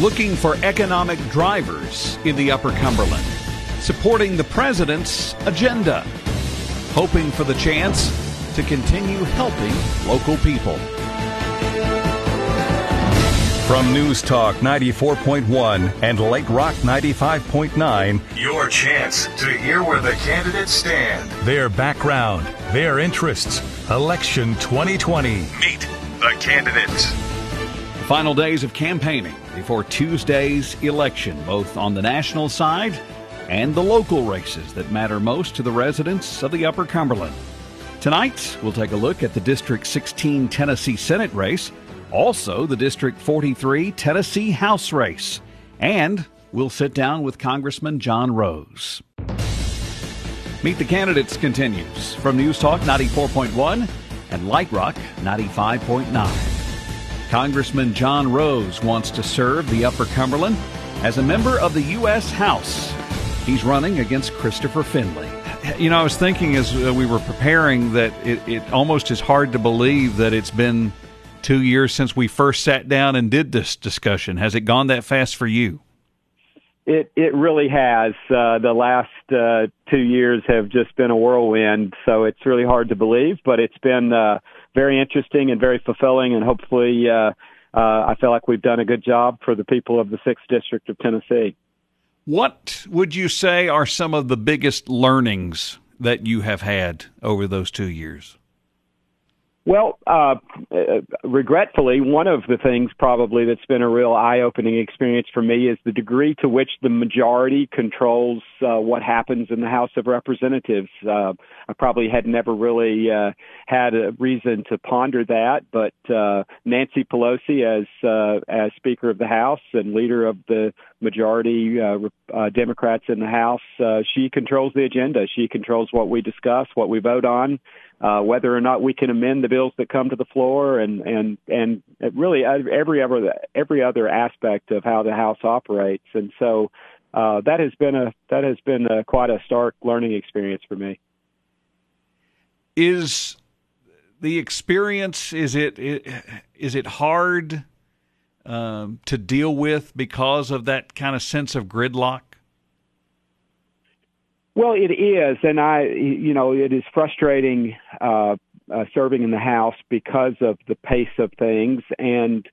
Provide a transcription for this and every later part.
looking for economic drivers in the Upper Cumberland, supporting the president's agenda, hoping for the chance to continue helping local people. From News Talk 94.1 and Lite Rock 95.9, your chance to hear where the candidates stand, their background, their interests. Election 2020. Meet the candidates. Final days of campaigning before Tuesday's election, both on the national side and the local races that matter most to the residents of the Upper Cumberland. Tonight, we'll take a look at the District 16 Tennessee Senate race also, the District 43 Tennessee House race. And we'll sit down with Congressman John Rose. Meet the Candidates continues from News Talk 94.1 and Lite Rock 95.9. Congressman John Rose wants to serve the Upper Cumberland as a member of the U.S. House. He's running against Christopher Finley. You know, I was thinking as we were preparing that it, it almost is hard to believe that it's been two years since we first sat down and did this discussion. Has it gone that fast for you? It it really has. Uh, the last uh, two years have just been a whirlwind, so it's really hard to believe. But it's been uh, very interesting and very fulfilling, and hopefully, uh, uh, I feel like we've done a good job for the people of the sixth district of Tennessee. What would you say are some of the biggest learnings that you have had over those two years? Well, uh, regretfully, one of the things probably that's been a real eye-opening experience for me is the degree to which the majority controls uh, what happens in the House of Representatives. Uh, I probably had never really uh, had a reason to ponder that, but uh, Nancy Pelosi, as uh, as Speaker of the House and leader of the majority uh, uh, Democrats in the House, uh, she controls the agenda. She controls what we discuss, what we vote on uh, whether or not we can amend the bills that come to the floor, and and and really every other every other aspect of how the House operates. And so uh, that has been a that has been a, quite a stark learning experience for me. Is the experience is it is it hard um, to deal with because of that kind of sense of gridlock? Well, it is, and I, you know, it is frustrating uh, uh, serving in the House because of the pace of things, and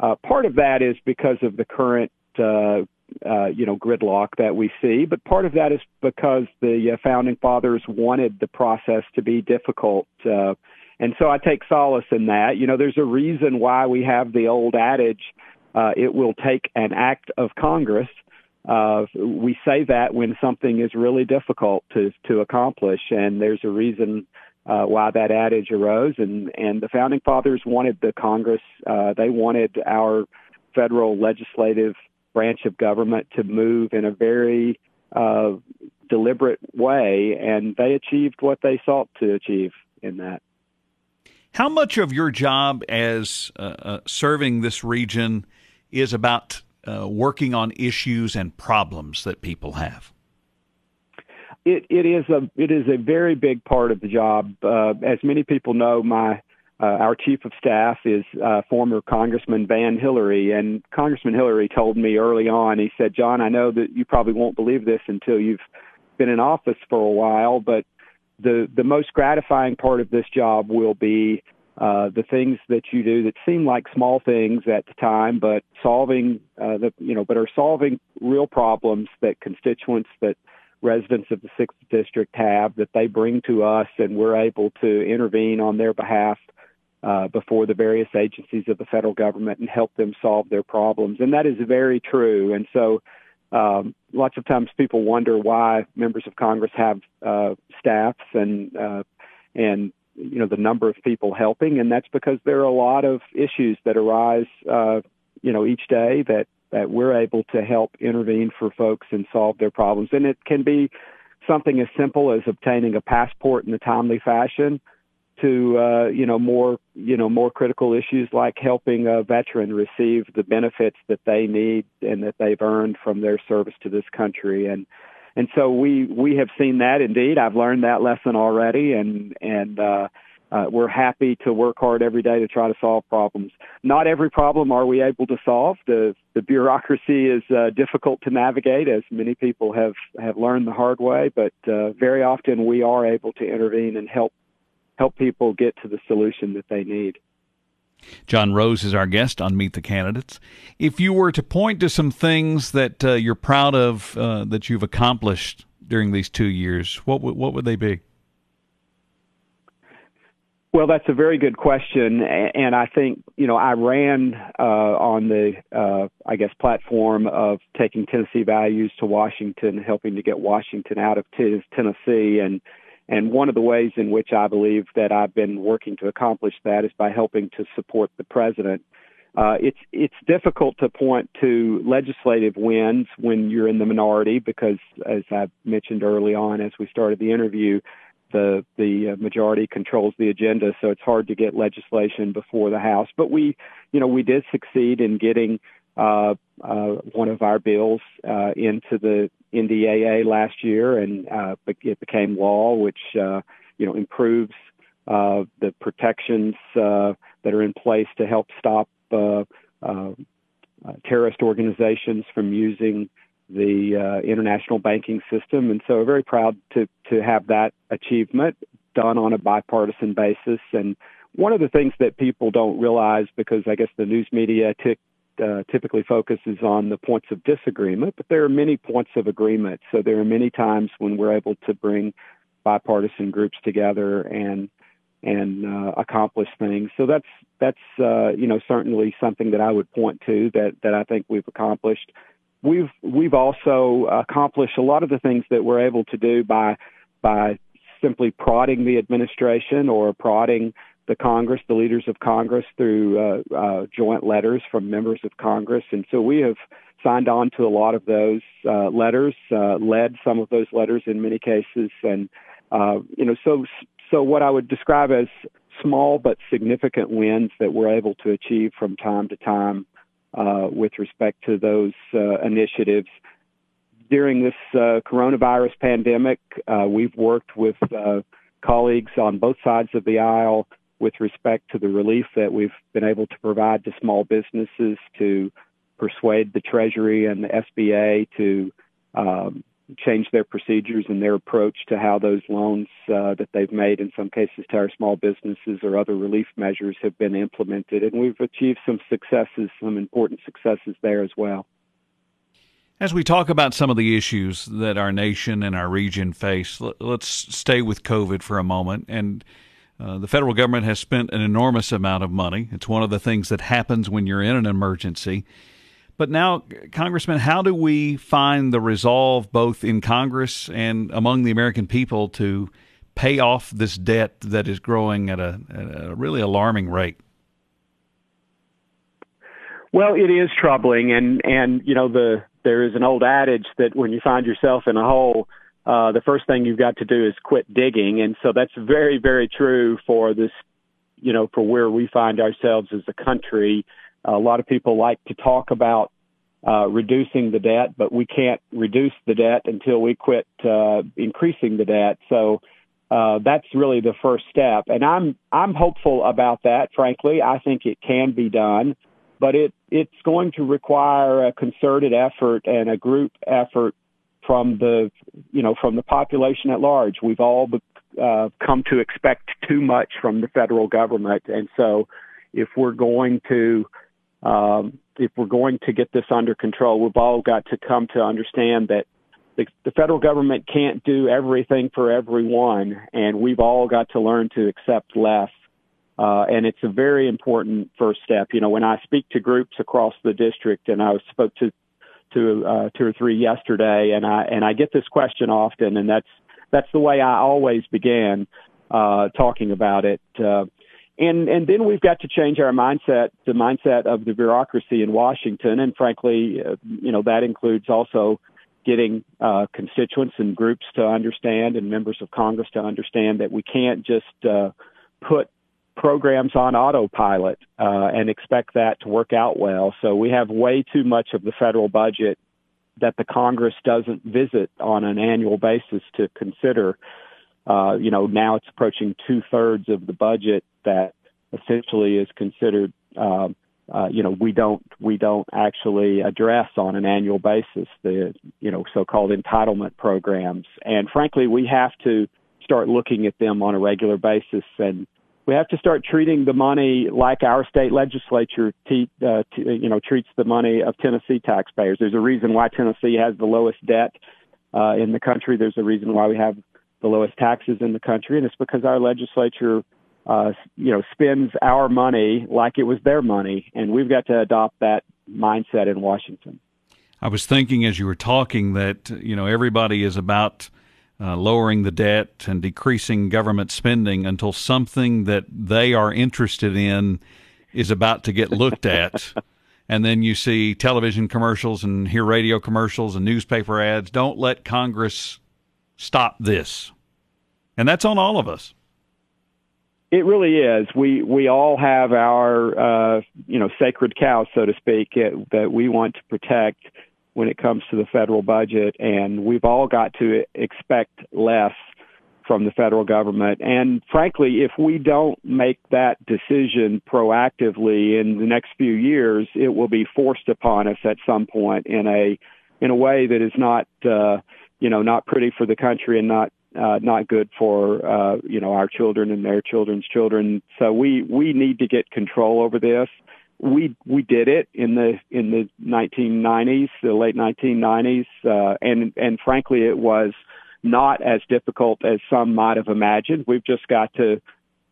uh, part of that is because of the current, uh, uh, you know, gridlock that we see. But part of that is because the uh, founding fathers wanted the process to be difficult, uh, and so I take solace in that. You know, there's a reason why we have the old adage, uh, "It will take an act of Congress." Uh, we say that when something is really difficult to to accomplish, and there's a reason uh, why that adage arose. And and the founding fathers wanted the Congress, uh, they wanted our federal legislative branch of government to move in a very uh, deliberate way, and they achieved what they sought to achieve in that. How much of your job as uh, uh, serving this region is about uh, working on issues and problems that people have? It, it is a it is a very big part of the job. Uh, as many people know, my uh, our chief of staff is uh, former Congressman Van Hilleary, and Congressman Hilleary told me early on. He said, "John, I know that you probably won't believe this until you've been in office for a while, but the the most gratifying part of this job will be uh, the things that you do that seem like small things at the time, but solving uh, the you know, but are solving real problems that constituents that residents of the sixth district have that they bring to us, and we're able to intervene on their behalf uh, before the various agencies of the federal government and help them solve their problems. And that is very true. And so. Um, lots of times people wonder why members of Congress have uh, staffs and uh, and you know the number of people helping, and that's because there are a lot of issues that arise, uh, you know, each day that that we're able to help intervene for folks and solve their problems. And it can be something as simple as obtaining a passport in a timely fashion to uh, you know more you know more critical issues like helping a veteran receive the benefits that they need and that they've earned from their service to this country and and so we we have seen that indeed. I've learned that lesson already, and and uh, uh, we're happy to work hard every day to try to solve problems. Not every problem are we able to solve. The the bureaucracy is uh, difficult to navigate, as many people have have learned the hard way. But uh, very often we are able to intervene and help help people get to the solution that they need. John Rose is our guest on Meet the Candidates. If you were to point to some things that uh, you're proud of uh, that you've accomplished during these two years, what w- what would they be? Well, that's a very good question, and I think you know I ran uh, on the uh, I guess platform of taking Tennessee values to Washington, helping to get Washington out of Tennessee, and and one of the ways in which I believe that I've been working to accomplish that is by helping to support the president. Uh, it's it's difficult to point to legislative wins when you're in the minority because, as I mentioned early on, as we started the interview, the the uh, majority controls the agenda, so it's hard to get legislation before the House. But we, you know, we did succeed in getting uh, uh, one of our bills uh, into the NDAA last year, and uh, it became law, which uh, you know improves uh, the protections uh, that are in place to help stop uh, uh, uh terrorist organizations from using the uh, international banking system, and so very proud to to have that achievement done on a bipartisan basis. And one of the things that people don't realize, because I guess the news media t- uh, typically focuses on the points of disagreement, but there are many points of agreement. So there are many times when we're able to bring bipartisan groups together and and uh, accomplish things. So that's that's uh, you know certainly something that I would point to that that I think we've accomplished we've we've also accomplished a lot of the things that we're able to do by by simply prodding the administration or prodding the Congress, the leaders of Congress, through uh, uh, joint letters from members of Congress, and so we have signed on to a lot of those uh, letters, uh, led some of those letters in many cases, and uh, you know, so so what I would describe as small but significant wins that we're able to achieve from time to time uh, with respect to those uh, initiatives. During this uh, coronavirus pandemic, uh, we've worked with uh, colleagues on both sides of the aisle with respect to the relief that we've been able to provide to small businesses to persuade the Treasury and the SBA to um, change their procedures and their approach to how those loans uh, that they've made, in some cases to our small businesses or other relief measures, have been implemented. And we've achieved some successes, some important successes there as well. As we talk about some of the issues that our nation and our region face, let's stay with COVID for a moment. And uh, the federal government has spent an enormous amount of money. It's one of the things that happens when you're in an emergency. But now, Congressman, how do we find the resolve both in Congress and among the American people to pay off this debt that is growing at a, at a really alarming rate? Well, it is troubling, and and you know the there is an old adage that when you find yourself in a hole, uh, the first thing you've got to do is quit digging, and so that's very very true for this, you know, for where we find ourselves as a country. A lot of people like to talk about uh, reducing the debt, but we can't reduce the debt until we quit uh, increasing the debt. So uh, that's really the first step, and I'm I'm hopeful about that. Frankly, I think it can be done, but it it's going to require a concerted effort and a group effort from the you know from the population at large. We've all uh, come to expect too much from the federal government, and so if we're going to um, if we're going to get this under control, we've all got to come to understand that the, the federal government can't do everything for everyone, and we've all got to learn to accept less. Uh, and it's a very important first step. You know, when I speak to groups across the district, and I spoke to to uh, two or three yesterday, and I and I get this question often, and that's that's the way I always began uh, talking about it. Uh, and and then we've got to change our mindset, the mindset of the bureaucracy in Washington, and frankly, uh, you know that includes also getting uh, constituents and groups to understand and members of Congress to understand that we can't just uh, put programs on autopilot uh, and expect that to work out well. So we have way too much of the federal budget that the Congress doesn't visit on an annual basis to consider uh, you know, now it's approaching two thirds of the budget that essentially is considered, um, uh, you know, we don't we don't actually address on an annual basis the you know so-called entitlement programs, and frankly, we have to start looking at them on a regular basis and we have to start treating the money like our state legislature, te- uh, you know, treats the money of Tennessee taxpayers. There's a reason why Tennessee has the lowest debt uh, in the country. There's a reason why we have the lowest taxes in the country, and it's because our legislature, uh, you know, spends our money like it was their money, and we've got to adopt that mindset in Washington. I was thinking as you were talking that you know everybody is about uh, lowering the debt and decreasing government spending until something that they are interested in is about to get looked at. and then you see television commercials and hear radio commercials and newspaper ads. Don't let Congress stop this. And that's on all of us. It really is. We we all have our uh, you know sacred cows, so to speak, it, that we want to protect when it comes to the federal budget, and we've all got to expect less from the federal government. And frankly, if we don't make that decision proactively in the next few years, it will be forced upon us at some point in a in a way that is not uh, you know not pretty for the country and not uh, not good for uh, you know our children and their children's children. So we we need to get control over this we we did it in the in the 1990s, the late 1990s, uh, and and frankly, it was not as difficult as some might have imagined. We've just got to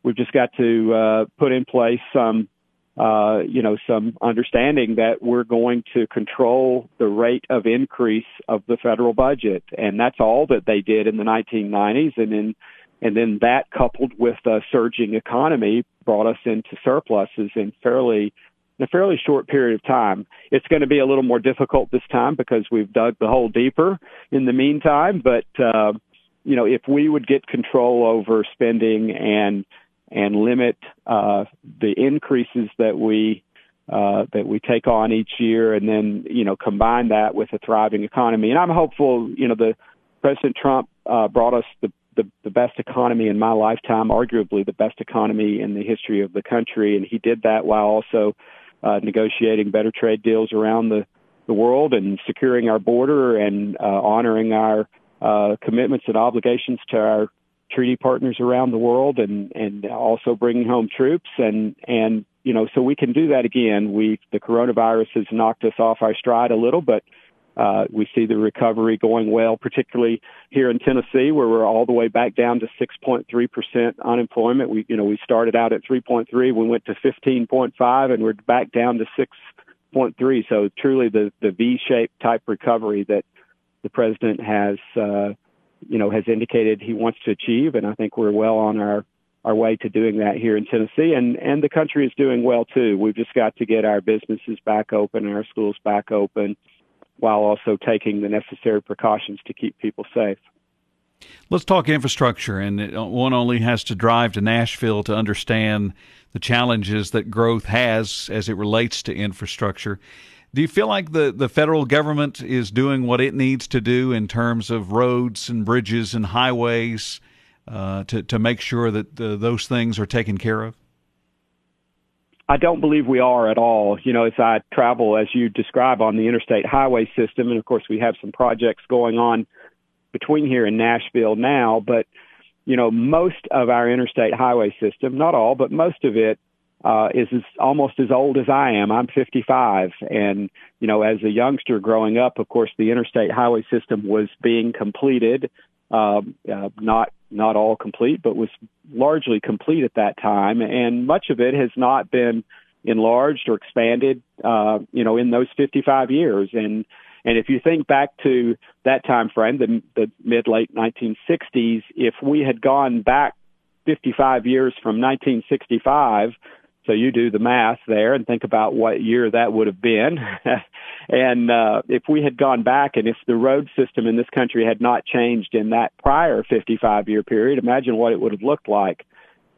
we've just got to uh, put in place some uh, you know some understanding that we're going to control the rate of increase of the federal budget, and that's all that they did in the 1990s, and then and then that coupled with a surging economy brought us into surpluses in fairly in a fairly short period of time. It's going to be a little more difficult this time because we've dug the hole deeper in the meantime. But, uh, you know, if we would get control over spending and, and limit, uh, the increases that we, uh, that we take on each year and then, you know, combine that with a thriving economy. And I'm hopeful, you know, the President Trump, uh, brought us the the, the best economy in my lifetime, arguably the best economy in the history of the country. And he did that while also uh, negotiating better trade deals around the, the world and securing our border and uh, honoring our uh, commitments and obligations to our treaty partners around the world and, and also bringing home troops and, and, you know, so we can do that again. We, the coronavirus has knocked us off our stride a little, but uh, we see the recovery going well, particularly here in Tennessee, where we're all the way back down to 6.3% unemployment. We, you know, we started out at 3.3, we went to 15.5, and we're back down to 6.3. So truly the, the V-shaped type recovery that the president has, uh, you know, has indicated he wants to achieve. And I think we're well on our, our way to doing that here in Tennessee. And, and the country is doing well too. We've just got to get our businesses back open, our schools back open while also taking the necessary precautions to keep people safe. Let's talk infrastructure, and one only has to drive to Nashville to understand the challenges that growth has as it relates to infrastructure. Do you feel like the, the federal government is doing what it needs to do in terms of roads and bridges and highways uh, to, to make sure that uh, those things are taken care of? I don't believe we are at all. You know, as I travel, as you describe, on the interstate highway system, and of course we have some projects going on between here and Nashville now, but you know, most of our interstate highway system, not all, but most of it, uh, is as, almost as old as I am. I'm 55. And, you know, as a youngster growing up, of course, the interstate highway system was being completed, uh, uh, not not all complete, but was largely complete at that time. And much of it has not been enlarged or expanded, uh, you know, in those 55 years. And, and if you think back to that time frame, the, the mid late 1960s, if we had gone back 55 years from 1965, so you do the math there and think about what year that would have been. and uh, if we had gone back and if the road system in this country had not changed in that prior 55 year period, imagine what it would have looked like.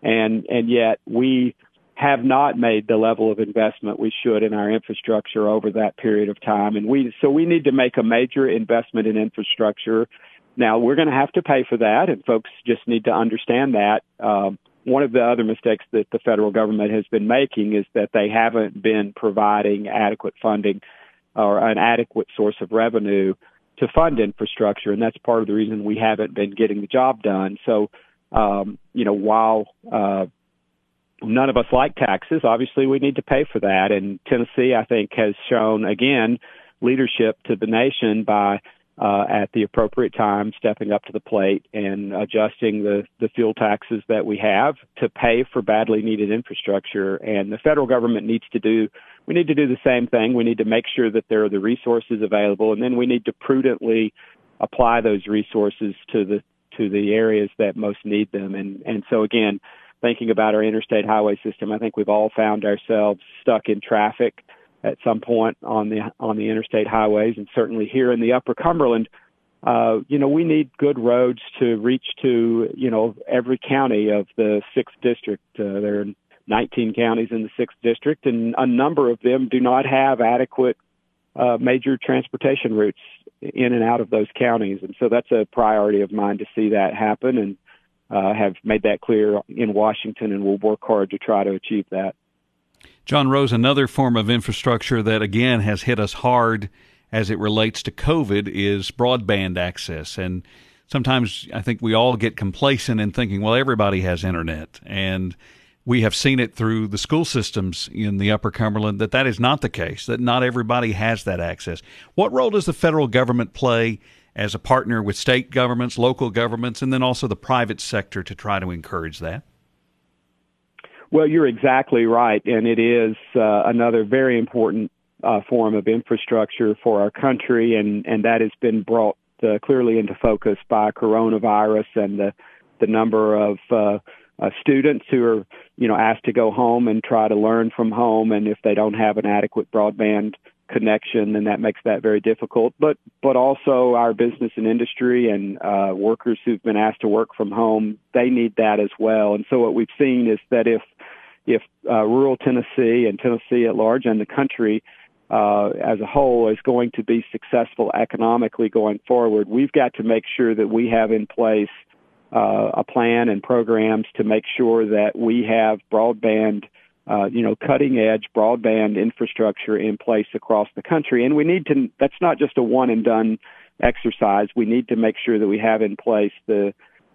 And and yet we have not made the level of investment we should in our infrastructure over that period of time. And we so we need to make a major investment in infrastructure now we're going to have to pay for that, and folks just need to understand that. Um, one of the other mistakes that the federal government has been making is that they haven't been providing adequate funding or an adequate source of revenue to fund infrastructure, and that's part of the reason we haven't been getting the job done. So, um, you know, while uh, none of us like taxes, obviously we need to pay for that, and Tennessee, I think, has shown again leadership to the nation by uh, at the appropriate time, stepping up to the plate and adjusting the, the fuel taxes that we have to pay for badly needed infrastructure. And the federal government needs to do, we need to do the same thing. We need to make sure that there are the resources available, and then we need to prudently apply those resources to the to the areas that most need them. And and so again, thinking about our interstate highway system, I think we've all found ourselves stuck in traffic at some point on the on the interstate highways, and certainly here in the Upper Cumberland, uh, you know, we need good roads to reach to you know every county of the sixth district. Uh, there are 19 counties in the sixth district, and a number of them do not have adequate uh, major transportation routes in and out of those counties, and so that's a priority of mine to see that happen, and uh, have made that clear in Washington, and we'll work hard to try to achieve that. John Rose, another form of infrastructure that again has hit us hard as it relates to COVID is broadband access. And sometimes I think we all get complacent in thinking, well, everybody has internet. And we have seen it through the school systems in the Upper Cumberland that that is not the case, that not everybody has that access. What role does the federal government play as a partner with state governments, local governments, and then also the private sector to try to encourage that? Well, you're exactly right, and it is uh, another very important uh, form of infrastructure for our country, and and that has been brought uh, clearly into focus by coronavirus and the the number of uh, uh, students who are you know asked to go home and try to learn from home, and if they don't have an adequate broadband connection, then that makes that very difficult. But but also our business and industry and uh, workers who've been asked to work from home, they need that as well. And so what we've seen is that if if uh, rural Tennessee and Tennessee at large and the country uh, as a whole is going to be successful economically going forward, we've got to make sure that we have in place uh, a plan and programs to make sure that we have broadband, uh, you know, cutting edge broadband infrastructure in place across the country. And we need to, that's not just a one and done exercise. We need to make sure that we have in place the,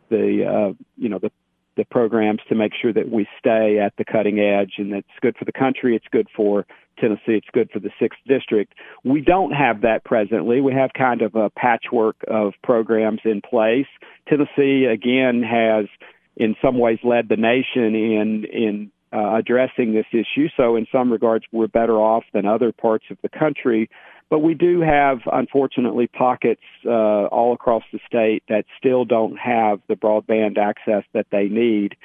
the, uh, you know, the the programs to make sure that we stay at the cutting edge and it's good for the country, it's good for Tennessee, it's good for the sixth district. We don't have that presently. We have kind of a patchwork of programs in place. Tennessee again has in some ways led the nation in in uh, addressing this issue. So in some regards, we're better off than other parts of the country. But we do have, unfortunately, pockets uh, all across the state that still don't have the broadband access that they need.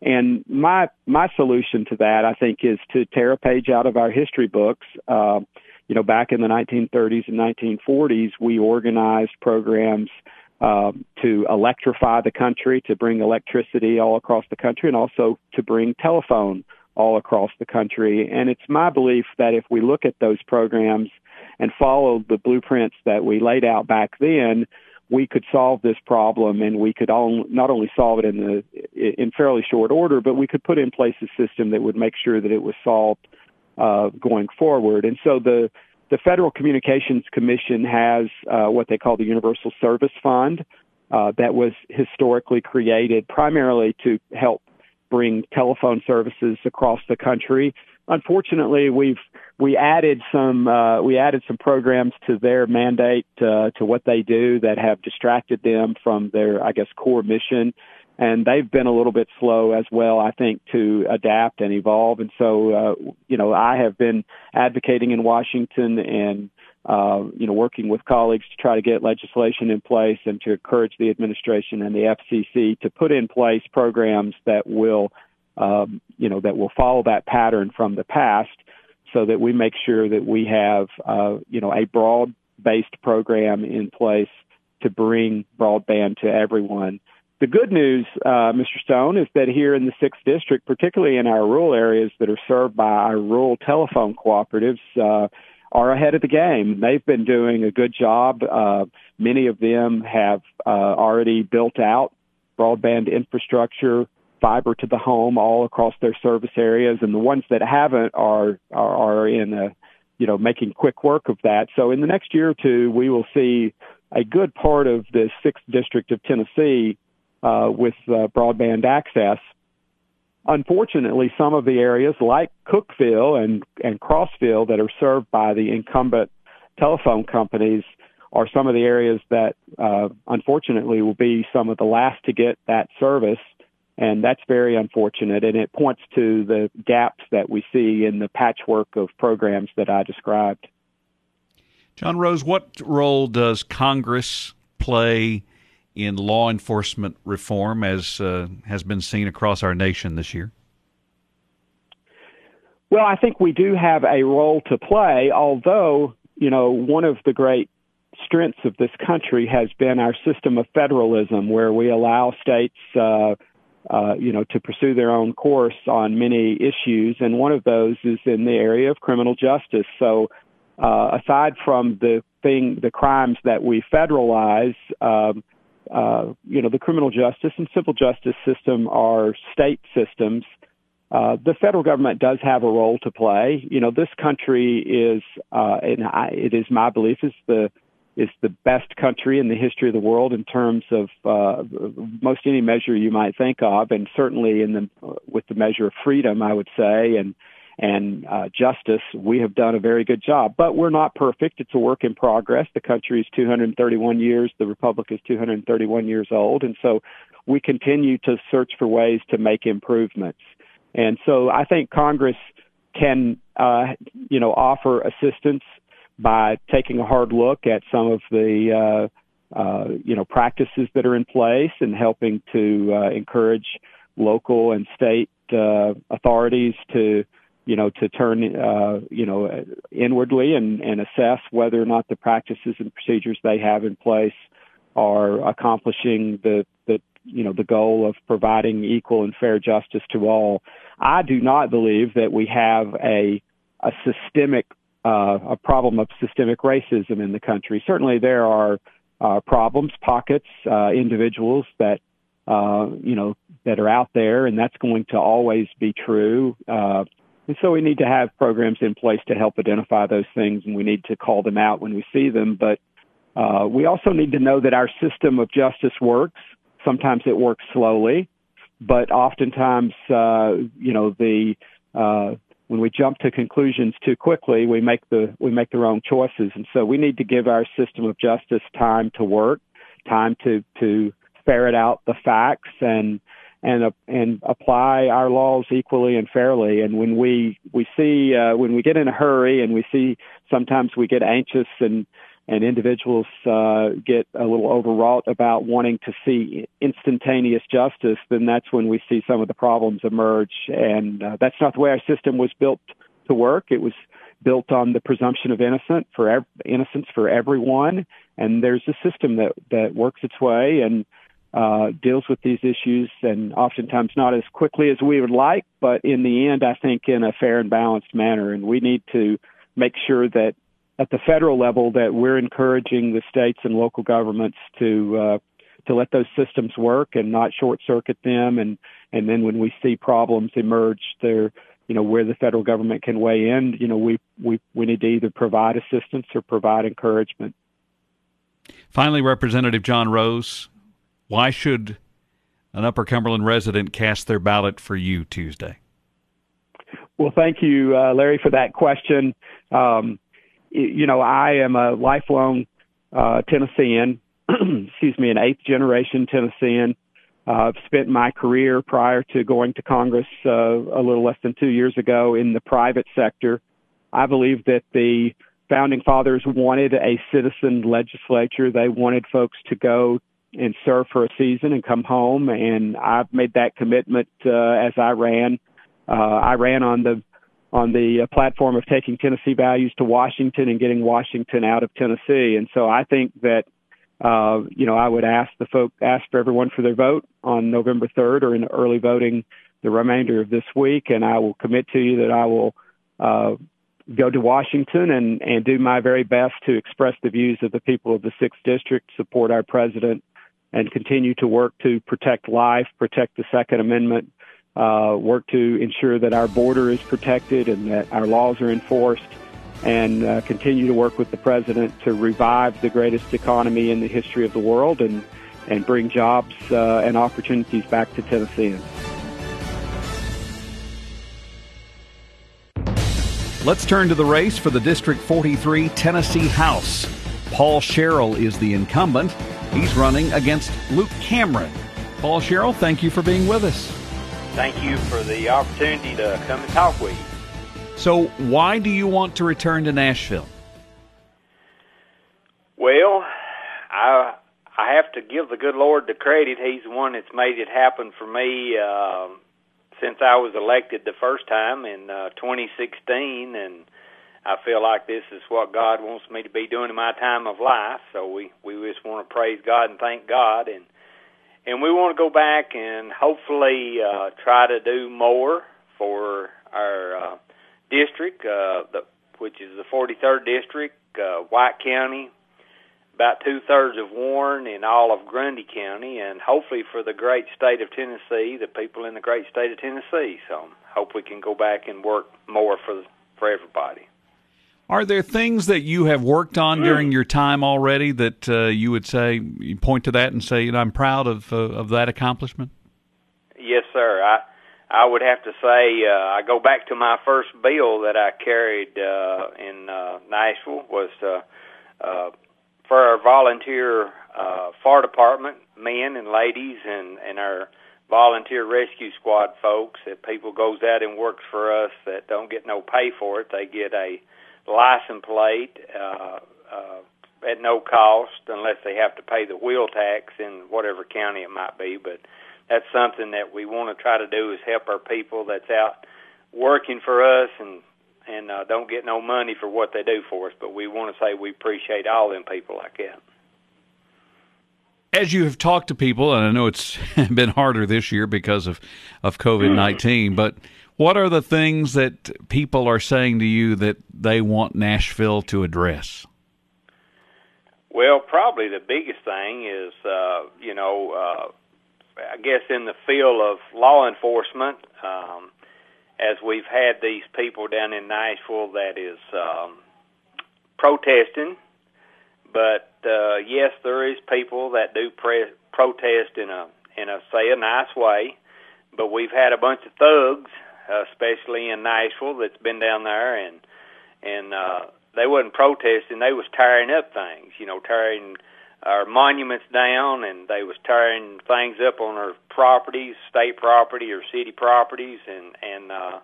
And my my solution to that, I think, is to tear a page out of our history books. Uh, you know, back in the 1930s and 1940s, we organized programs uh, to electrify the country, to bring electricity all across the country, and also to bring telephone all across the country. And it's my belief that if we look at those programs and follow the blueprints that we laid out back then, we could solve this problem and we could all, not only solve it in the in fairly short order, but we could put in place a system that would make sure that it was solved uh, going forward. And so the the Federal Communications Commission has uh, what they call the Universal Service Fund uh, that was historically created primarily to help bring telephone services across the country. Unfortunately, we've we added some uh, we added some programs to their mandate uh, to what they do that have distracted them from their I guess core mission, and they've been a little bit slow as well I think to adapt and evolve. And so uh, you know I have been advocating in Washington and uh, you know, working with colleagues to try to get legislation in place and to encourage the administration and the FCC to put in place programs that will, um, you know, that will follow that pattern from the past so that we make sure that we have, uh, you know, a broad based program in place to bring broadband to everyone. The good news, uh, Mr. Stone, is that here in the 6th District, particularly in our rural areas that are served by our rural telephone cooperatives, uh, are ahead of the game. They've been doing a good job. Uh, many of them have uh, already built out broadband infrastructure, fiber to the home, all across their service areas, and the ones that haven't are are, are in a you know making quick work of that. So in the next year or two, we will see a good part of the sixth district of Tennessee uh, with uh, broadband access. Unfortunately, some of the areas like Cookeville and, and Crossville that are served by the incumbent telephone companies are some of the areas that uh, unfortunately will be some of the last to get that service. And that's very unfortunate. And it points to the gaps that we see in the patchwork of programs that I described. John Rose, what role does Congress play in law enforcement reform as uh, has been seen across our nation this year? Well, I think we do have a role to play, although, you know, one of the great strengths of this country has been our system of federalism, where we allow states, uh, uh, you know, to pursue their own course on many issues, and one of those is in the area of criminal justice. So, uh, aside from the thing, the crimes that we federalize, um, uh, you know, the criminal justice and civil justice system are state systems. Uh, the federal government does have a role to play. You know, this country is, uh, and I, it is my belief, is the is the best country in the history of the world in terms of uh, most any measure you might think of, and certainly in the with the measure of freedom, I would say, and and uh, justice, we have done a very good job. But we're not perfect. It's a work in progress. The country is 231 years. The republic is 231 years old. And so we continue to search for ways to make improvements. And so I think Congress can, uh, you know, offer assistance by taking a hard look at some of the, uh, uh, you know, practices that are in place and helping to uh, encourage local and state uh, authorities to you know, to turn, uh, you know, inwardly and, and assess whether or not the practices and procedures they have in place are accomplishing the, the, you know, the goal of providing equal and fair justice to all. I do not believe that we have a, a systemic, uh, a problem of systemic racism in the country. Certainly there are, uh, problems, pockets, uh, individuals that, uh, you know, that are out there, and that's going to always be true. Uh, and so we need to have programs in place to help identify those things and we need to call them out when we see them. But uh, we also need to know that our system of justice works. Sometimes it works slowly, but oftentimes, uh, you know, the, uh, when we jump to conclusions too quickly, we make the, we make the wrong choices. And so we need to give our system of justice time to work, time to, to ferret out the facts and, and uh, and apply our laws equally and fairly. And when we we see uh, when we get in a hurry and we see sometimes we get anxious and and individuals uh, get a little overwrought about wanting to see instantaneous justice, then that's when we see some of the problems emerge. And uh, that's not the way our system was built to work. It was built on the presumption of innocent for ev- innocence for everyone. And there's a system that that works its way and uh, deals with these issues and oftentimes not as quickly as we would like, but in the end, I think in a fair and balanced manner. And we need to make sure that at the federal level that we're encouraging the states and local governments to uh, to let those systems work and not short circuit them. And and then when we see problems emerge, there you know where the federal government can weigh in. You know we we we need to either provide assistance or provide encouragement. Finally, Representative John Rose, why should an Upper Cumberland resident cast their ballot for you Tuesday? Well, thank you, uh, Larry, for that question. Um, you know, I am a lifelong uh, Tennessean, excuse me, an eighth generation Tennessean. Uh, I've spent my career prior to going to Congress uh, a little less than two years ago in the private sector. I believe that the founding fathers wanted a citizen legislature. They wanted folks to go and serve for a season and come home. And I've made that commitment uh, as I ran. Uh, I ran on the on the uh, platform of taking Tennessee values to Washington and getting Washington out of Tennessee. And so I think that uh, you know I would ask the folk ask for everyone for their vote on November 3rd or in early voting the remainder of this week, and I will commit to you that I will. Uh, go to Washington and, and do my very best to express the views of the people of the 6th District, support our president, and continue to work to protect life, protect the Second Amendment, uh, work to ensure that our border is protected and that our laws are enforced, and uh, continue to work with the president to revive the greatest economy in the history of the world and, and bring jobs uh, and opportunities back to Tennesseans. Let's turn to the race for the District 43 Tennessee House. Paul Sherrell is the incumbent. He's running against Luke Cameron. Paul Sherrell, thank you for being with us. Thank you for the opportunity to come and talk with you. So, why do you want to return to Nashville? Well, I I have to give the good Lord the credit. He's the one that's made it happen for me. Um, since I was elected the first time in uh, 2016, and I feel like this is what God wants me to be doing in my time of life. So we we just want to praise God and thank God, and and we want to go back and hopefully uh, try to do more for our uh, district, uh, the, which is the 43rd district, uh, White County, about two thirds of Warren and all of Grundy County, and hopefully for the great state of Tennessee, the people in the great state of Tennessee. So hope we can go back and work more for for everybody. Are there things that you have worked on during your time already that uh, you would say you point to that and say, you know, I'm proud of uh, of that accomplishment? Yes, sir. I I would have to say uh, I go back to my first bill that I carried uh, in uh, Nashville was uh, uh, for our volunteer uh, fire department men and ladies and and our volunteer rescue squad folks that people goes out and works for us that don't get no pay for it they get a license plate uh, uh, at no cost unless they have to pay the wheel tax in whatever county it might be but that's something that we want to try to do is help our people that's out working for us and and uh, don't get no money for what they do for us. But we want to say we appreciate all them people like that. As you have talked to people, and I know it's been harder this year because of of COVID nineteen, but what are the things that people are saying to you that they want Nashville to address? Well, probably the biggest thing is, uh, you know, uh, I guess in the field of law enforcement, um, as we've had these people down in Nashville that is um, protesting. But uh, yes, there is people that do pre- protest in a in a say a nice way. But we've had a bunch of thugs, uh, especially in Nashville, that's been down there and and uh, they wasn't protesting; they was tearing up things. You know, tearing our monuments down, and they was tearing things up on our properties, state property or city properties, and and uh,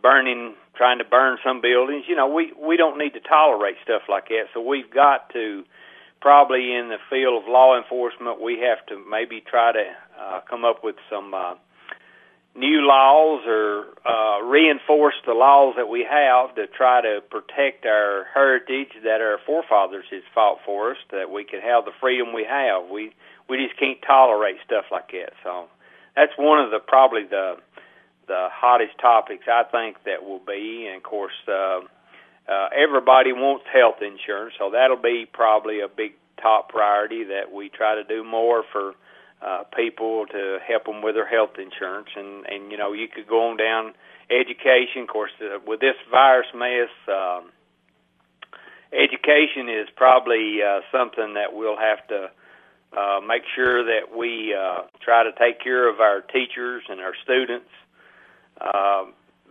burning, trying to burn some buildings. You know, we we don't need to tolerate stuff like that. So we've got to probably in the field of law enforcement, we have to maybe try to uh, come up with some. Uh, new laws or uh, reinforce the laws that we have to try to protect our heritage that our forefathers has fought for us, that we can have the freedom we have. We we just can't tolerate stuff like that. So that's one of the probably the the hottest topics I think that will be, and of course. Uh, uh, everybody wants health insurance, so that'll be probably a big top priority that we try to do more for people to help them with their health insurance, and and you know you could go on down education. Of course, uh, with this virus mess, um, education is probably uh, something that we'll have to uh, make sure that we uh, try to take care of our teachers and our students. Uh,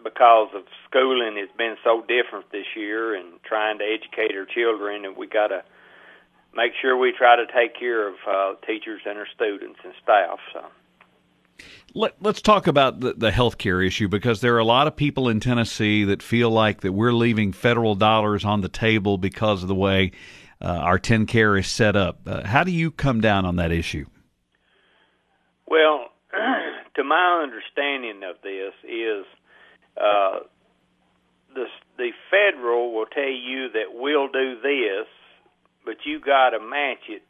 because of schooling has been so different this year and trying to educate our children and we got to make sure we try to take care of uh, teachers and our students and staff. So. Let, us talk about the, the health care issue because there are a lot of people in Tennessee that feel like that we're leaving federal dollars on the table because of the way uh, our care is set up. Uh, how do you come down on that issue? Well, to my understanding of this is uh, the the federal will tell you that we'll do this but you got to match it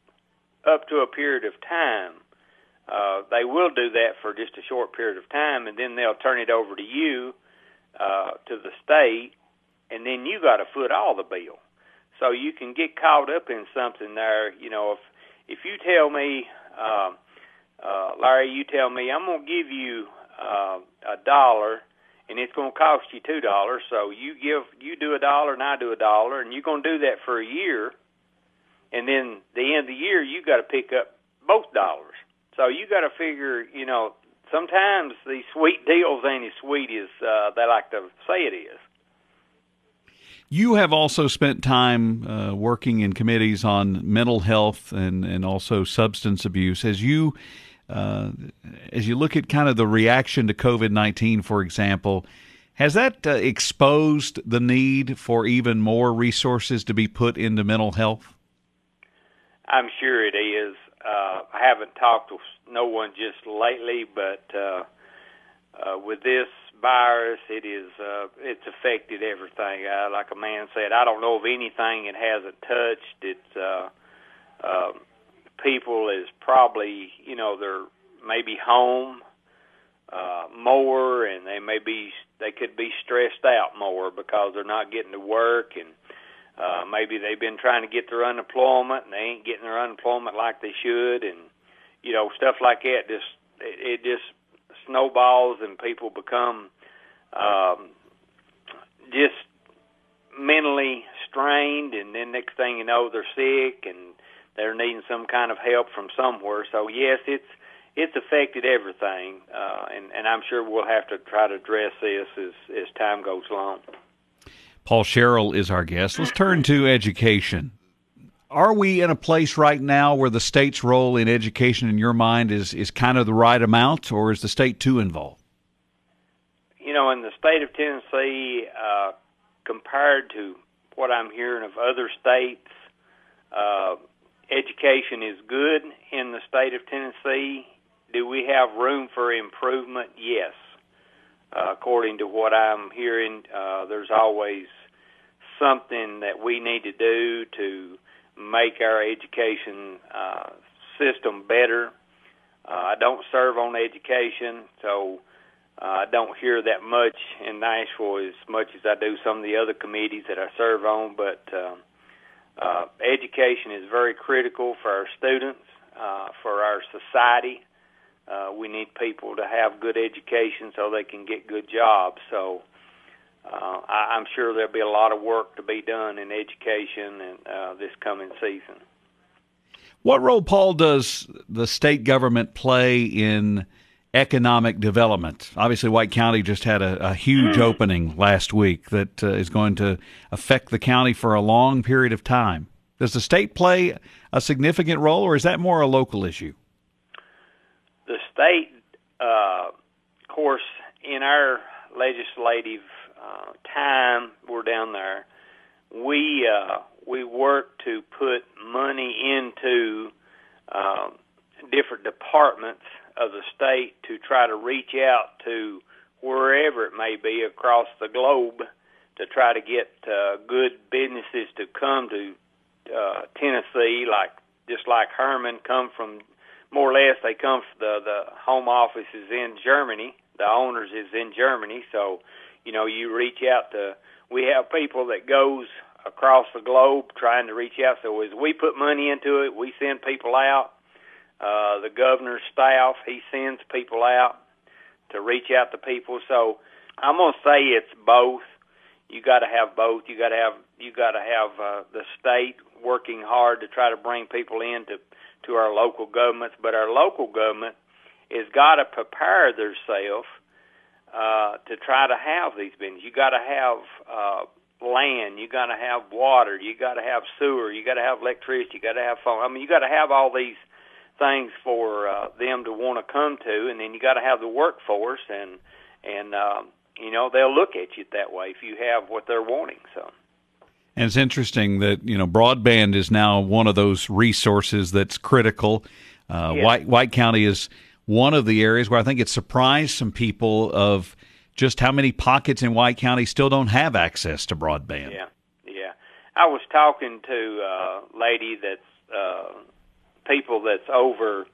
up to a period of time. Uh, they will do that for just a short period of time, and then they'll turn it over to you, uh, to the state, and then you got to foot all the bill. So you can get caught up in something there. You know, if if you tell me, uh, uh, Larry, you tell me I'm to give you uh, a dollar, and it's to cost you two dollars. So you give you do a dollar, and I do a dollar, and you're to do that for a year, and then the end of the year you got to pick up both dollars. So you got to figure, you know, sometimes these sweet deals ain't as sweet as uh, they like to say it is. You have also spent time uh, working in committees on mental health and, and also substance abuse. As you uh, as you look at kind of the reaction to COVID nineteen, for example, has that uh, exposed the need for even more resources to be put into mental health? I'm sure it is. Uh, I haven't talked to no one just lately, but uh, uh, with this virus, it is uh, it's affected everything. Uh, like a man said, I don't know of anything it hasn't touched. It's uh, uh, people is probably you know they're maybe home uh, more, and they may be they could be stressed out more because they're not getting to work, and uh, maybe they've been trying to get their unemployment and they ain't getting their unemployment like they should, and you know stuff like that. Just it, it just snowballs and people become um, just mentally strained, and then next thing you know, they're sick and they're needing some kind of help from somewhere. So yes, it's it's affected everything, uh, and and I'm sure we'll have to try to address this as as time goes along. Paul Sherrell is our guest. Let's turn to education. Are we in a place right now where the state's role in education, in your mind, is is kind of the right amount, or is the state too involved? You know, in the state of Tennessee, uh, compared to what I'm hearing of other states, uh, education is good in the state of Tennessee. Do we have room for improvement? Yes. Uh, according to what I'm hearing, uh, there's always something that we need to do to make our education uh, system better. Uh, I don't serve on education, so uh, I don't hear that much in Nashville as much as I do some of the other committees that I serve on. But uh, uh, education is very critical for our students, uh, for our society. Uh, we need people to have good education so they can get good jobs. So uh, I, I'm sure there'll be a lot of work to be done in education and uh, this coming season. What role, Paul, does the state government play in economic development? Obviously, White County just had a, a huge mm. opening last week that uh, is going to affect the county for a long period of time. Does the state play a significant role, or is that more a local issue? The state, uh, course, in our legislative uh, time we're down there, we uh, we work to put money into uh, different departments of the state to try to reach out to wherever it may be across the globe to try to get uh, good businesses to come to uh, Tennessee, like just like Herman come from more or less they come from the the home office is in Germany, the owners is in Germany, so you know, you reach out to. We have people that goes across the globe trying to reach out. So as we put money into it, we send people out. Uh, the governor's staff, he sends people out to reach out to people. So I'm gonna say it's both. You got to have both. You got to have you got to have uh, the state working hard to try to bring people into to our local governments, but our local government has got to prepare themselves uh, to try to have these businesses. You got to have uh, land, you got to have water, you got to have sewer, you got to have electricity, you got to have phone. I mean, you got to have all these things for uh, them to want to come to, and then you got to have the workforce, and and um, you know they'll look at you that way if you have what they're wanting. So. And it's interesting that you know broadband is now one of those resources that's critical. Uh, yes. White White County is one of the areas where I think it surprised some people of just how many pockets in White County still don't have access to broadband. Yeah, yeah. I was talking to a lady that's uh, people that's over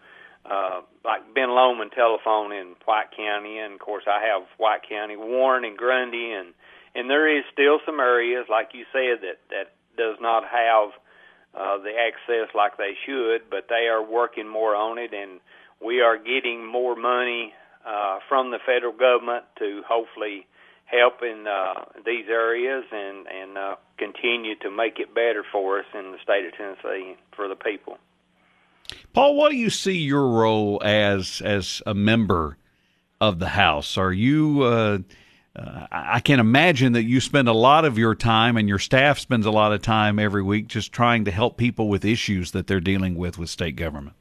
uh, like Ben Lomand telephone in White County, and of course I have White County, Warren and Grundy, and and there is still some areas, like you said, that that does not have uh, the access like they should, but they are working more on it, and we are getting more money uh, from the federal government to hopefully help in uh, these areas and and uh, continue to make it better for us in the state of Tennessee for the people. Paul, what do you see your role as as a member of the House? Are you uh, I can imagine that you spend a lot of your time and your staff spends a lot of time every week just trying to help people with issues that they're dealing with with state government.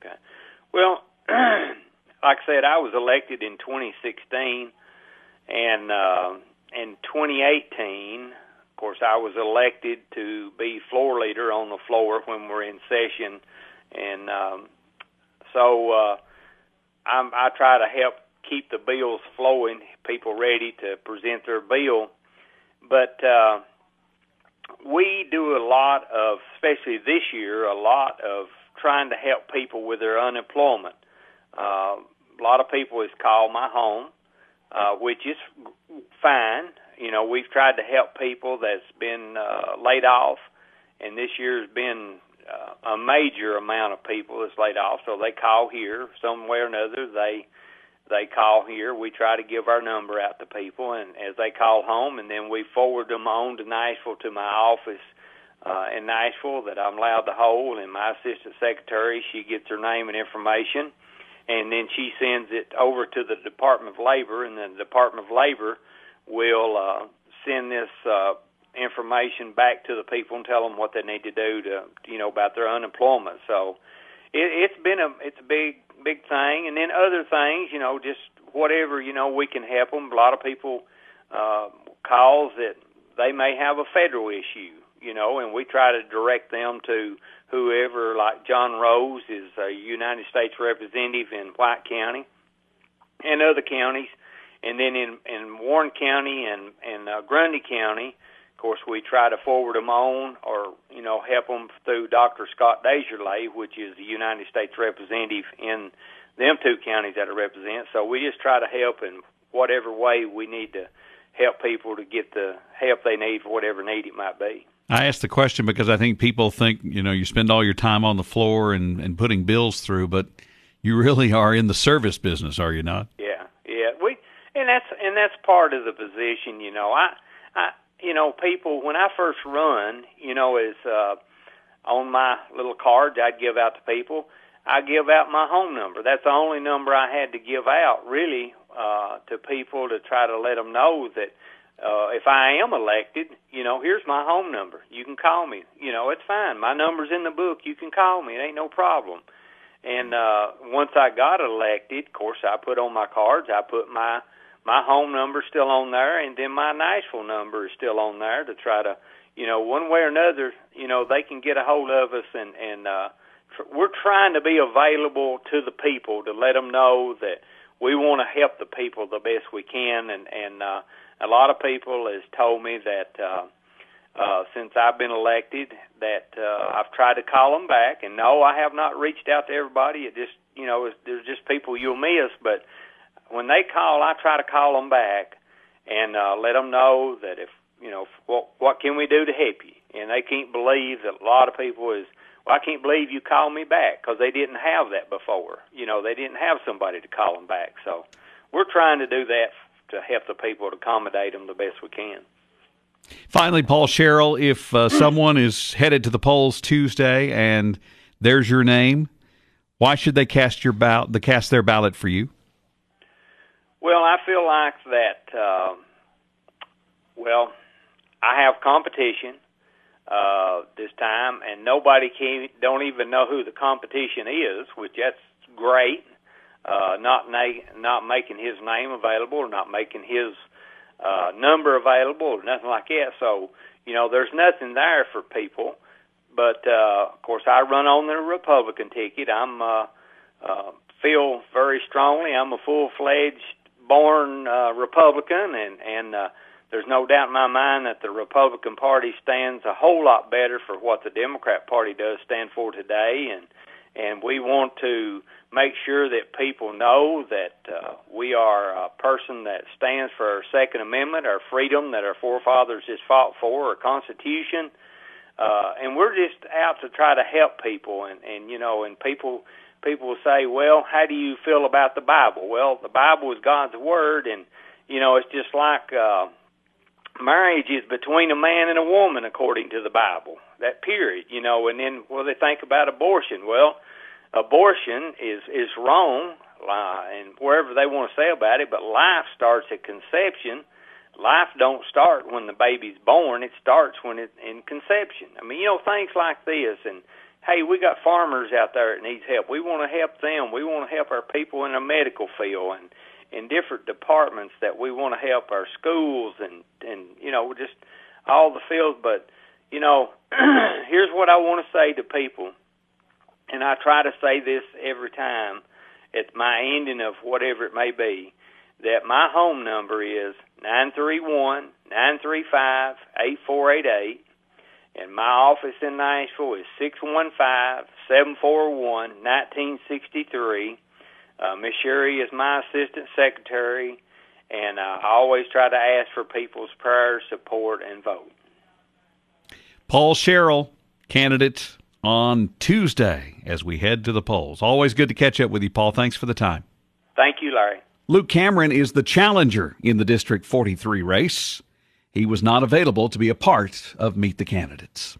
Okay. Well, like I said, I was elected in 2016, and uh, in 2018, of course, I was elected to be floor leader on the floor when we're in session, and um, so uh, I'm, I try to help keep the bills flowing, people ready to present their bill. But uh, we do a lot of, especially this year, a lot of trying to help people with their unemployment. Uh, a lot of people has called my home, uh, which is fine. You know, we've tried to help people that's been uh, laid off, and this year's been uh, a major amount of people that's laid off. So they call here some way or another. They they call here. We try to give our number out to people, and as they call home, and then we forward them on to Nashville to my office uh, in Nashville that I'm allowed to hold, and my assistant secretary she gets her name and information, and then she sends it over to the Department of Labor, and the Department of Labor will uh, send this uh, information back to the people and tell them what they need to do to you know about their unemployment. So it, it's been a it's a big big thing, and then other things, you know, just whatever you know we can help them. A lot of people uh, calls that they may have a federal issue, you know, and we try to direct them to whoever, like John Rose is a United States representative in White County and other counties, and then in in Warren County and and uh, Grundy County course, we try to forward them on or, you know, help them through Dr. Scott DesJarlais, which is the United States representative in them two counties that I represent. So we just try to help in whatever way we need to help people to get the help they need for whatever need it might be. I asked the question because I think people think, you know, you spend all your time on the floor and, and putting bills through, but you really are in the service business, are you not? Yeah, yeah. We and that's and that's part of the position, you know. I you know, people when I first run, you know, is uh, on my little cards I'd give out to people. I give out my home number. That's the only number I had to give out, really, uh, to people to try to let them know that uh, if I am elected, you know, here's my home number. You can call me. You know, it's fine. My number's in the book. You can call me. It ain't no problem. And uh, once I got elected, of course, I put on my cards. I put my my home number's still on there, and then my Nashville number is still on there to try to, you know, one way or another, you know, they can get a hold of us, and and uh, tr- we're trying to be available to the people to let them know that we want to help the people the best we can, and and uh, a lot of people has told me that. uh uh, since I've been elected, that uh, I've tried to call them back, and no, I have not reached out to everybody. It just, you know, there's just people you'll miss, but when they call, I try to call them back and uh, let them know that if you know what what can we do to help you, and they can't believe that a lot of people is. Well, I can't believe you called me back because they didn't have that before. You know, they didn't have somebody to call them back. So we're trying to do that to help the people to accommodate them the best we can. Finally, Paul Sherrell, if uh, someone is headed to the polls Tuesday and there's your name, why should they cast your ballot? The cast their ballot for you? Well, I feel like that. Uh, well, I have competition uh, this time, and nobody can don't even know who the competition is, which that's great. Uh, not na- not making his name available, or not making his uh, number available, or nothing like that. So you know, there's nothing there for people. But uh, of course, I run on the Republican ticket. I'm uh, uh, feel very strongly. I'm a full fledged born uh, Republican, and and uh, there's no doubt in my mind that the Republican Party stands a whole lot better for what the Democrat Party does stand for today, and and we want to make sure that people know that uh, we are a person that stands for our Second Amendment, our freedom that our forefathers just fought for, our Constitution, uh, and we're just out to try to help people. And and you know, and people people will say, well, how do you feel about the Bible? Well, the Bible is God's word, and you know, it's just like. Uh, marriage is between a man and a woman according to the Bible. That period, you know, and then do they think about abortion? Well, abortion is is wrong, uh, and wherever they want to say about it, but life starts at conception. Life don't start when the baby's born; it starts when it in conception. I mean, you know, things like this, and hey, we got farmers out there that needs help. We want to help them. We want to help our people in the medical field and in different departments that we want to help our schools and and you know just all the fields. But you know, here's what I want to say to people and I try to say this every time at my ending of whatever it may be, that my home number is nine three one nine three five eight four eight eight, and my office in Nashville is six one five seven four one nineteen sixty three. Uh, Miss Sherry is my assistant secretary, and uh, I always try to ask for people's prayers, support, and vote. Paul Sherrell, candidate on Tuesday as we head to the polls. Always good to catch up with you, Paul. Thanks for the time. Thank you, Larry. Luke Cameron is the challenger in the District 43 race. He was not available to be a part of Meet the Candidates.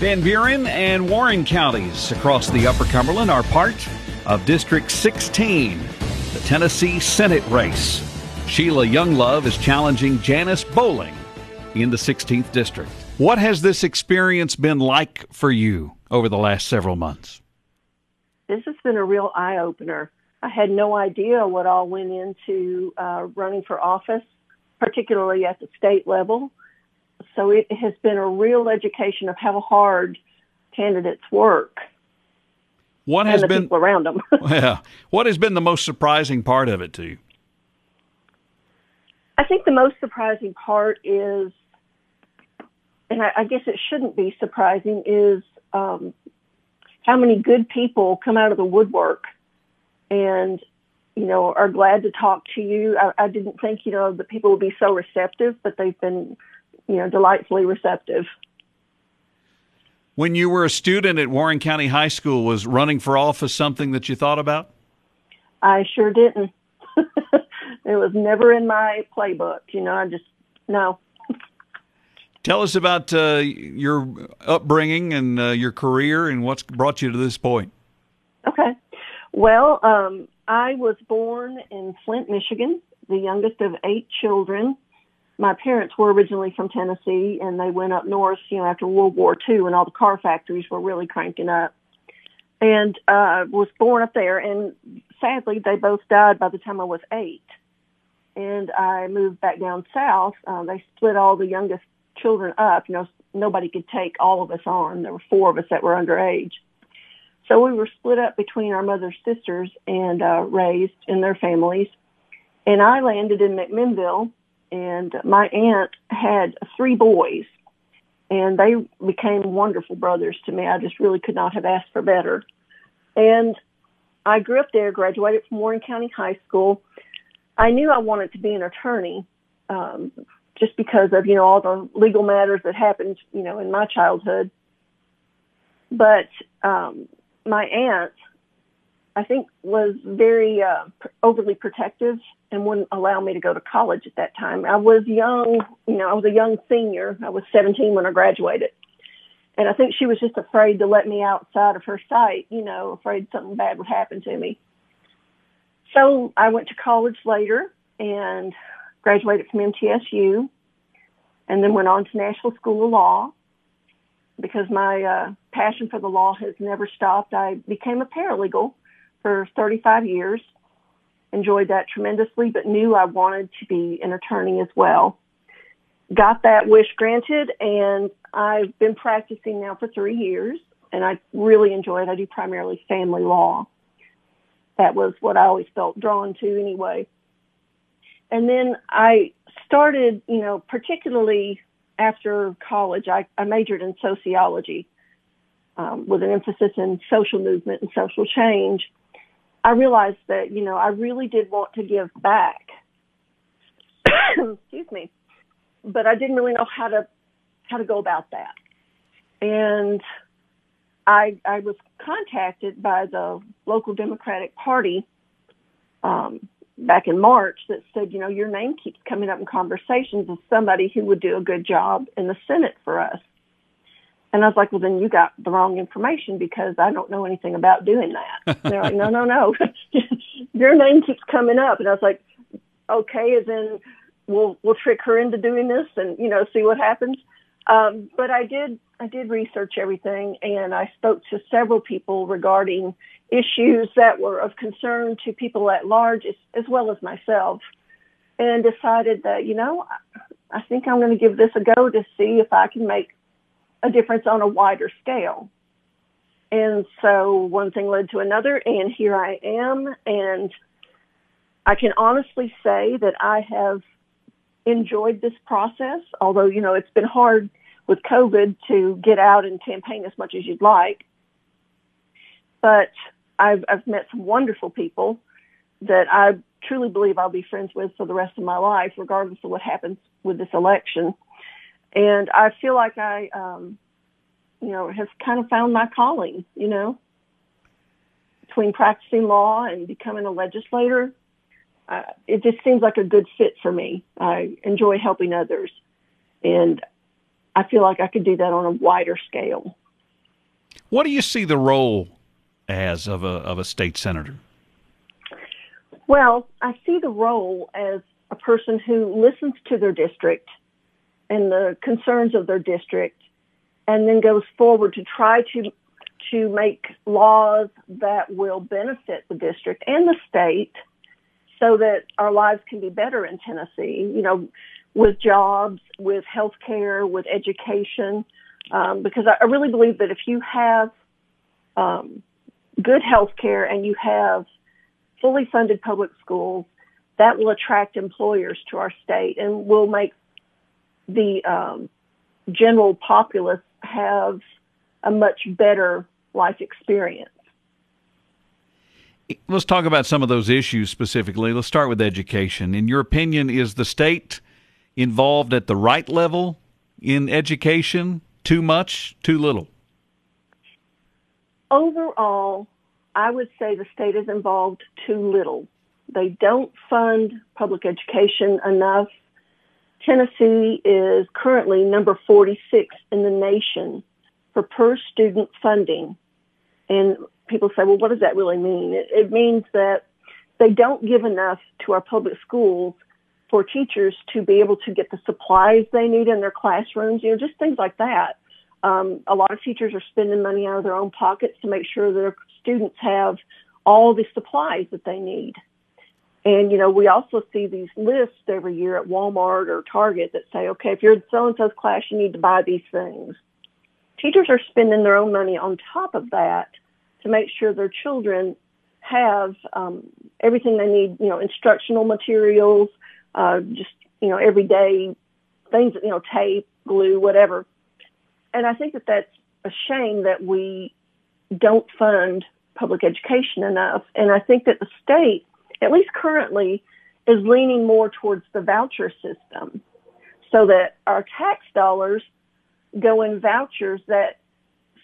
Van Buren and Warren counties across the Upper Cumberland are part of District 16, the Tennessee Senate race. Sheila Younglove is challenging Janice Bowling in the 16th District. What has this experience been like for you over the last several months? This has been a real eye opener. I had no idea what all went into uh, running for office, particularly at the state level. So it has been a real education of how hard candidates work. What has been people around them? yeah. What has been the most surprising part of it to you? I think the most surprising part is and I, I guess it shouldn't be surprising, is um, how many good people come out of the woodwork and you know are glad to talk to you. I, I didn't think you know that people would be so receptive, but they've been you know delightfully receptive. When you were a student at Warren County High School, was running for office something that you thought about? I sure didn't. it was never in my playbook. You know, I just no. Tell us about uh, your upbringing and uh, your career and what's brought you to this point. Okay. Well, um, I was born in Flint, Michigan, the youngest of eight children. My parents were originally from Tennessee, and they went up north, you know, after World War II, and all the car factories were really cranking up. And uh, was born up there, and sadly, they both died by the time I was eight. And I moved back down south. Uh, they split all the youngest children up, you know, nobody could take all of us on. There were four of us that were underage. So we were split up between our mother's sisters and uh, raised in their families. And I landed in McMinnville, and my aunt had three boys, and they became wonderful brothers to me. I just really could not have asked for better. And I grew up there, graduated from Warren County High School. I knew I wanted to be an attorney. Um, just because of, you know, all the legal matters that happened, you know, in my childhood. But, um, my aunt, I think was very, uh, overly protective and wouldn't allow me to go to college at that time. I was young, you know, I was a young senior. I was 17 when I graduated. And I think she was just afraid to let me outside of her sight, you know, afraid something bad would happen to me. So I went to college later and graduated from MTSU, and then went on to Nashville School of Law. Because my uh, passion for the law has never stopped, I became a paralegal for 35 years. Enjoyed that tremendously, but knew I wanted to be an attorney as well. Got that wish granted, and I've been practicing now for three years, and I really enjoy it. I do primarily family law. That was what I always felt drawn to anyway. And then I started, you know, particularly after college, I, I majored in sociology um, with an emphasis in social movement and social change. I realized that, you know, I really did want to give back. Excuse me. But I didn't really know how to, how to go about that. And I, I was contacted by the local Democratic Party, um, back in March that said, you know, your name keeps coming up in conversations as somebody who would do a good job in the Senate for us. And I was like, well, then you got the wrong information because I don't know anything about doing that. And they're like, no, no, no. Your name keeps coming up. And I was like, okay, then we'll, we'll trick her into doing this and, you know, see what happens. Um, but I did, I did research everything and I spoke to several people regarding issues that were of concern to people at large as, as well as myself and decided that, you know, I think I'm going to give this a go to see if I can make a difference on a wider scale. And so one thing led to another and here I am and I can honestly say that I have enjoyed this process, although, you know, it's been hard with COVID to get out and campaign as much as you'd like. But I've, I've met some wonderful people that I truly believe I'll be friends with for the rest of my life, regardless of what happens with this election. And I feel like I, um, you know, have kind of found my calling, you know, between practicing law and becoming a legislator. Uh, it just seems like a good fit for me. I enjoy helping others and I feel like I could do that on a wider scale. What do you see the role as of a, of a state senator? Well, I see the role as a person who listens to their district and the concerns of their district and then goes forward to try to to make laws that will benefit the district and the state so that our lives can be better in Tennessee, you know, with jobs, with health care, with education. Um, because I, really believe that if you have um, good health care and you have fully funded public schools, that will attract employers to our state and will make the um, general populace have a much better life experience. Let's talk about some of those issues specifically. Let's start with education. In your opinion, is the state involved at the right level in education? Too much? Too little? Overall, I would say the state is involved too little. They don't fund public education enough. Tennessee is currently number 46 in the nation for per student funding. And people say, well, what does that really mean? It, it means that they don't give enough to our public schools for teachers to be able to get the supplies they need in their classrooms, you know, just things like that. Um, a lot of teachers are spending money out of their own pockets to make sure their students have all the supplies that they need. And, you know, we also see these lists every year at Walmart or Target that say, okay, if you're in so-and-so's class, you need to buy these things. Teachers are spending their own money on top of that to make sure their children have um, everything they need, you know, instructional materials, uh, just, you know, everyday things, you know, tape, glue, whatever. And I think that that's a shame that we don't fund public education enough. And I think that the state, at least currently, is leaning more towards the voucher system so that our tax dollars go in vouchers that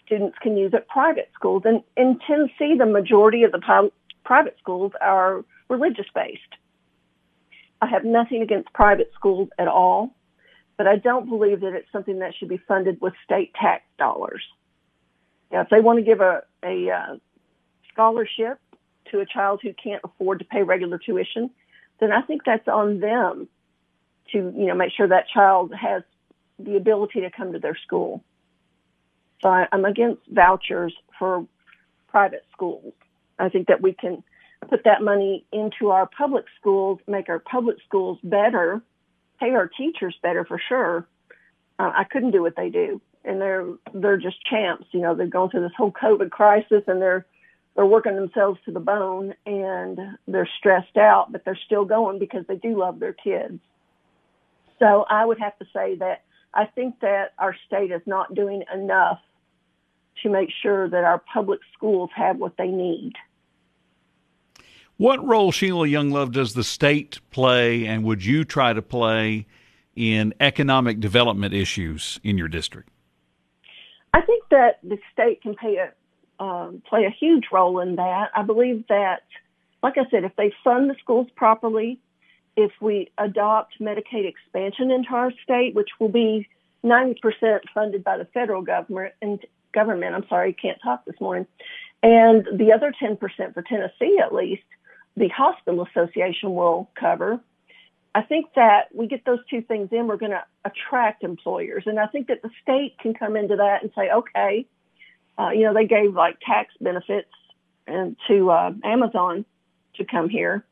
students can use at private schools. And in Tennessee, the majority of the private schools are religious based. I have nothing against private schools at all, but I don't believe that it's something that should be funded with state tax dollars. Now, if they want to give a, a uh, scholarship to a child who can't afford to pay regular tuition, then I think that's on them to, you know, make sure that child has the ability to come to their school. So I, I'm against vouchers for private schools. I think that we can put that money into our public schools, make our public schools better, pay our teachers better for sure. Uh, I couldn't do what they do, and they're they're just champs. You know, they've gone through this whole COVID crisis, and they're they're working themselves to the bone, and they're stressed out, but they're still going because they do love their kids. So I would have to say that I think that our state is not doing enough to make sure that our public schools have what they need. What role, Sheila Younglove, does the state play, and would you try to play in economic development issues in your district? I think that the state can play a um, play a huge role in that. I believe that, like I said, if they fund the schools properly, if we adopt Medicaid expansion into our state, which will be 90% funded by the federal government and government, I'm sorry, can't talk this morning, and the other 10% for Tennessee at least, the hospital association will cover. I think that we get those two things in, we're going to attract employers. And I think that the state can come into that and say, okay, uh, you know, they gave like tax benefits and to uh, Amazon to come here.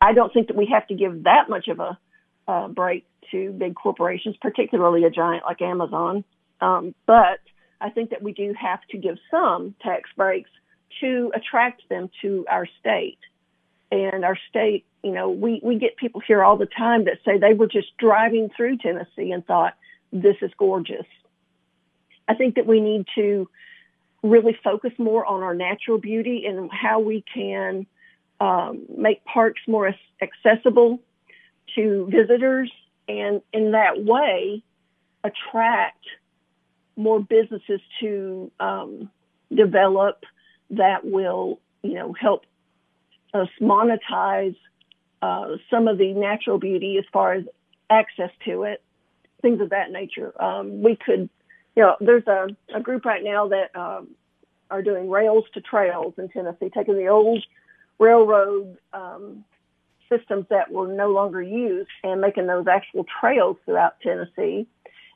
I don't think that we have to give that much of a uh, break to big corporations, particularly a giant like Amazon. Um, but I think that we do have to give some tax breaks to attract them to our state. And our state, you know, we, we get people here all the time that say they were just driving through Tennessee and thought, this is gorgeous. I think that we need to really focus more on our natural beauty and how we can um, make parks more accessible to visitors and in that way attract more businesses to um, develop that will you know help us monetize uh, some of the natural beauty as far as access to it things of that nature um, we could you know, there's a, a group right now that um, are doing rails to trails in Tennessee, taking the old railroad um, systems that were no longer used and making those actual trails throughout Tennessee.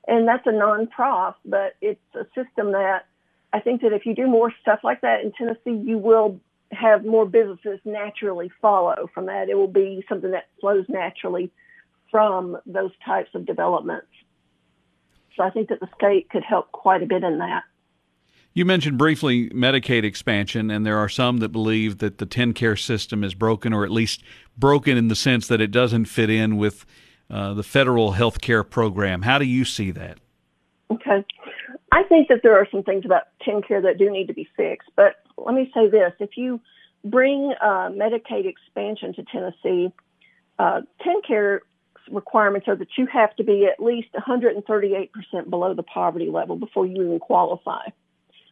And that's a non-profit, but it's a system that I think that if you do more stuff like that in Tennessee, you will have more businesses naturally follow from that. It will be something that flows naturally from those types of developments. So I think that the state could help quite a bit in that. You mentioned briefly Medicaid expansion, and there are some that believe that the TennCare system is broken, or at least broken in the sense that it doesn't fit in with uh, the federal health care program. How do you see that? Okay. I think that there are some things about TennCare that do need to be fixed, but let me say this. If you bring uh, Medicaid expansion to Tennessee, uh, TennCare requirements are that you have to be at least 138% below the poverty level before you even qualify.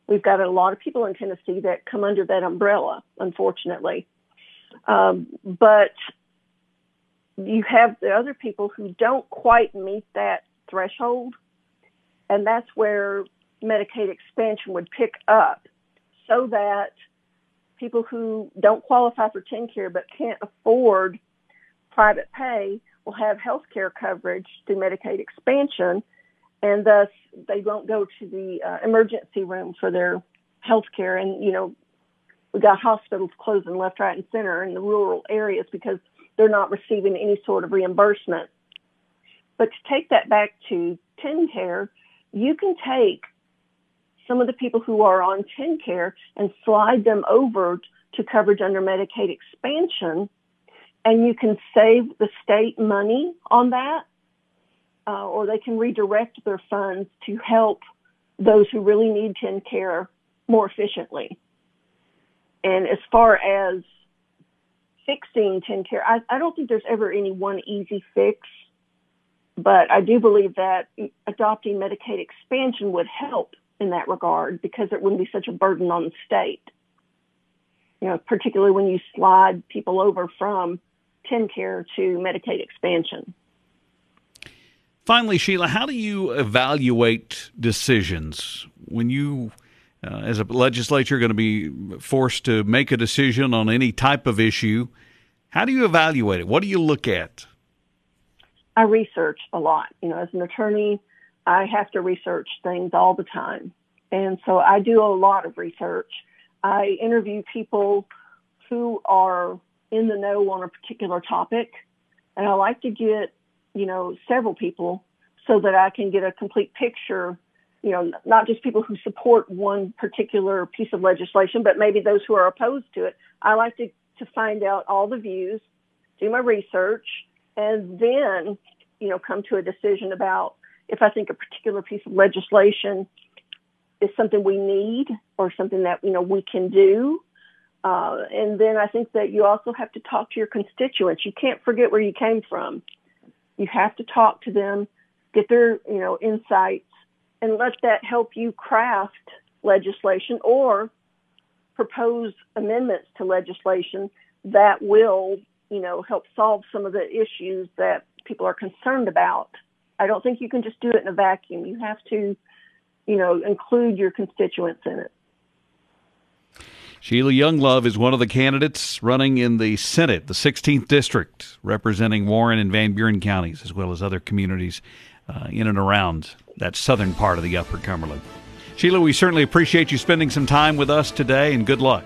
We've got a lot of people in Tennessee that come under that umbrella, unfortunately. Um, but you have the other people who don't quite meet that threshold, and that's where Medicaid expansion would pick up so that people who don't qualify for TennCare but can't afford private pay will have health care coverage through Medicaid expansion, and thus they won't go to the uh, emergency room for their health care. And, you know, we got hospitals closing left, right, and center in the rural areas because they're not receiving any sort of reimbursement. But to take that back to TennCare, you can take some of the people who are on TennCare and slide them over to coverage under Medicaid expansion and you can save the state money on that, uh, or they can redirect their funds to help those who really need TennCare more efficiently. And as far as fixing TennCare, I, I don't think there's ever any one easy fix, but I do believe that adopting Medicaid expansion would help in that regard because it wouldn't be such a burden on the state. You know, particularly when you slide people over from TennCare to Medicaid expansion. Finally, Sheila, how do you evaluate decisions when you, uh, as a legislature, are going to be forced to make a decision on any type of issue? How do you evaluate it? What do you look at? I research a lot. You know, as an attorney, I have to research things all the time. And so I do a lot of research. I interview people who are in the know on a particular topic. And I like to get, you know, several people so that I can get a complete picture, you know, not just people who support one particular piece of legislation, but maybe those who are opposed to it. I like to, to find out all the views, do my research, and then, you know, come to a decision about if I think a particular piece of legislation is something we need or something that you know we can do. Uh, and then I think that you also have to talk to your constituents. You can't forget where you came from. You have to talk to them, get their you know insights, and let that help you craft legislation or propose amendments to legislation that will you know help solve some of the issues that people are concerned about. I don't think you can just do it in a vacuum. You have to you know, include your constituents in it. Sheila Younglove is one of the candidates running in the Senate, the 16th district, representing Warren and Van Buren counties, as well as other communities uh, in and around that southern part of the Upper Cumberland. Sheila, we certainly appreciate you spending some time with us today, and good luck.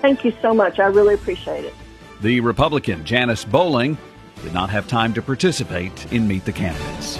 Thank you so much. I really appreciate it. The Republican Janice Bowling did not have time to participate in Meet the Candidates.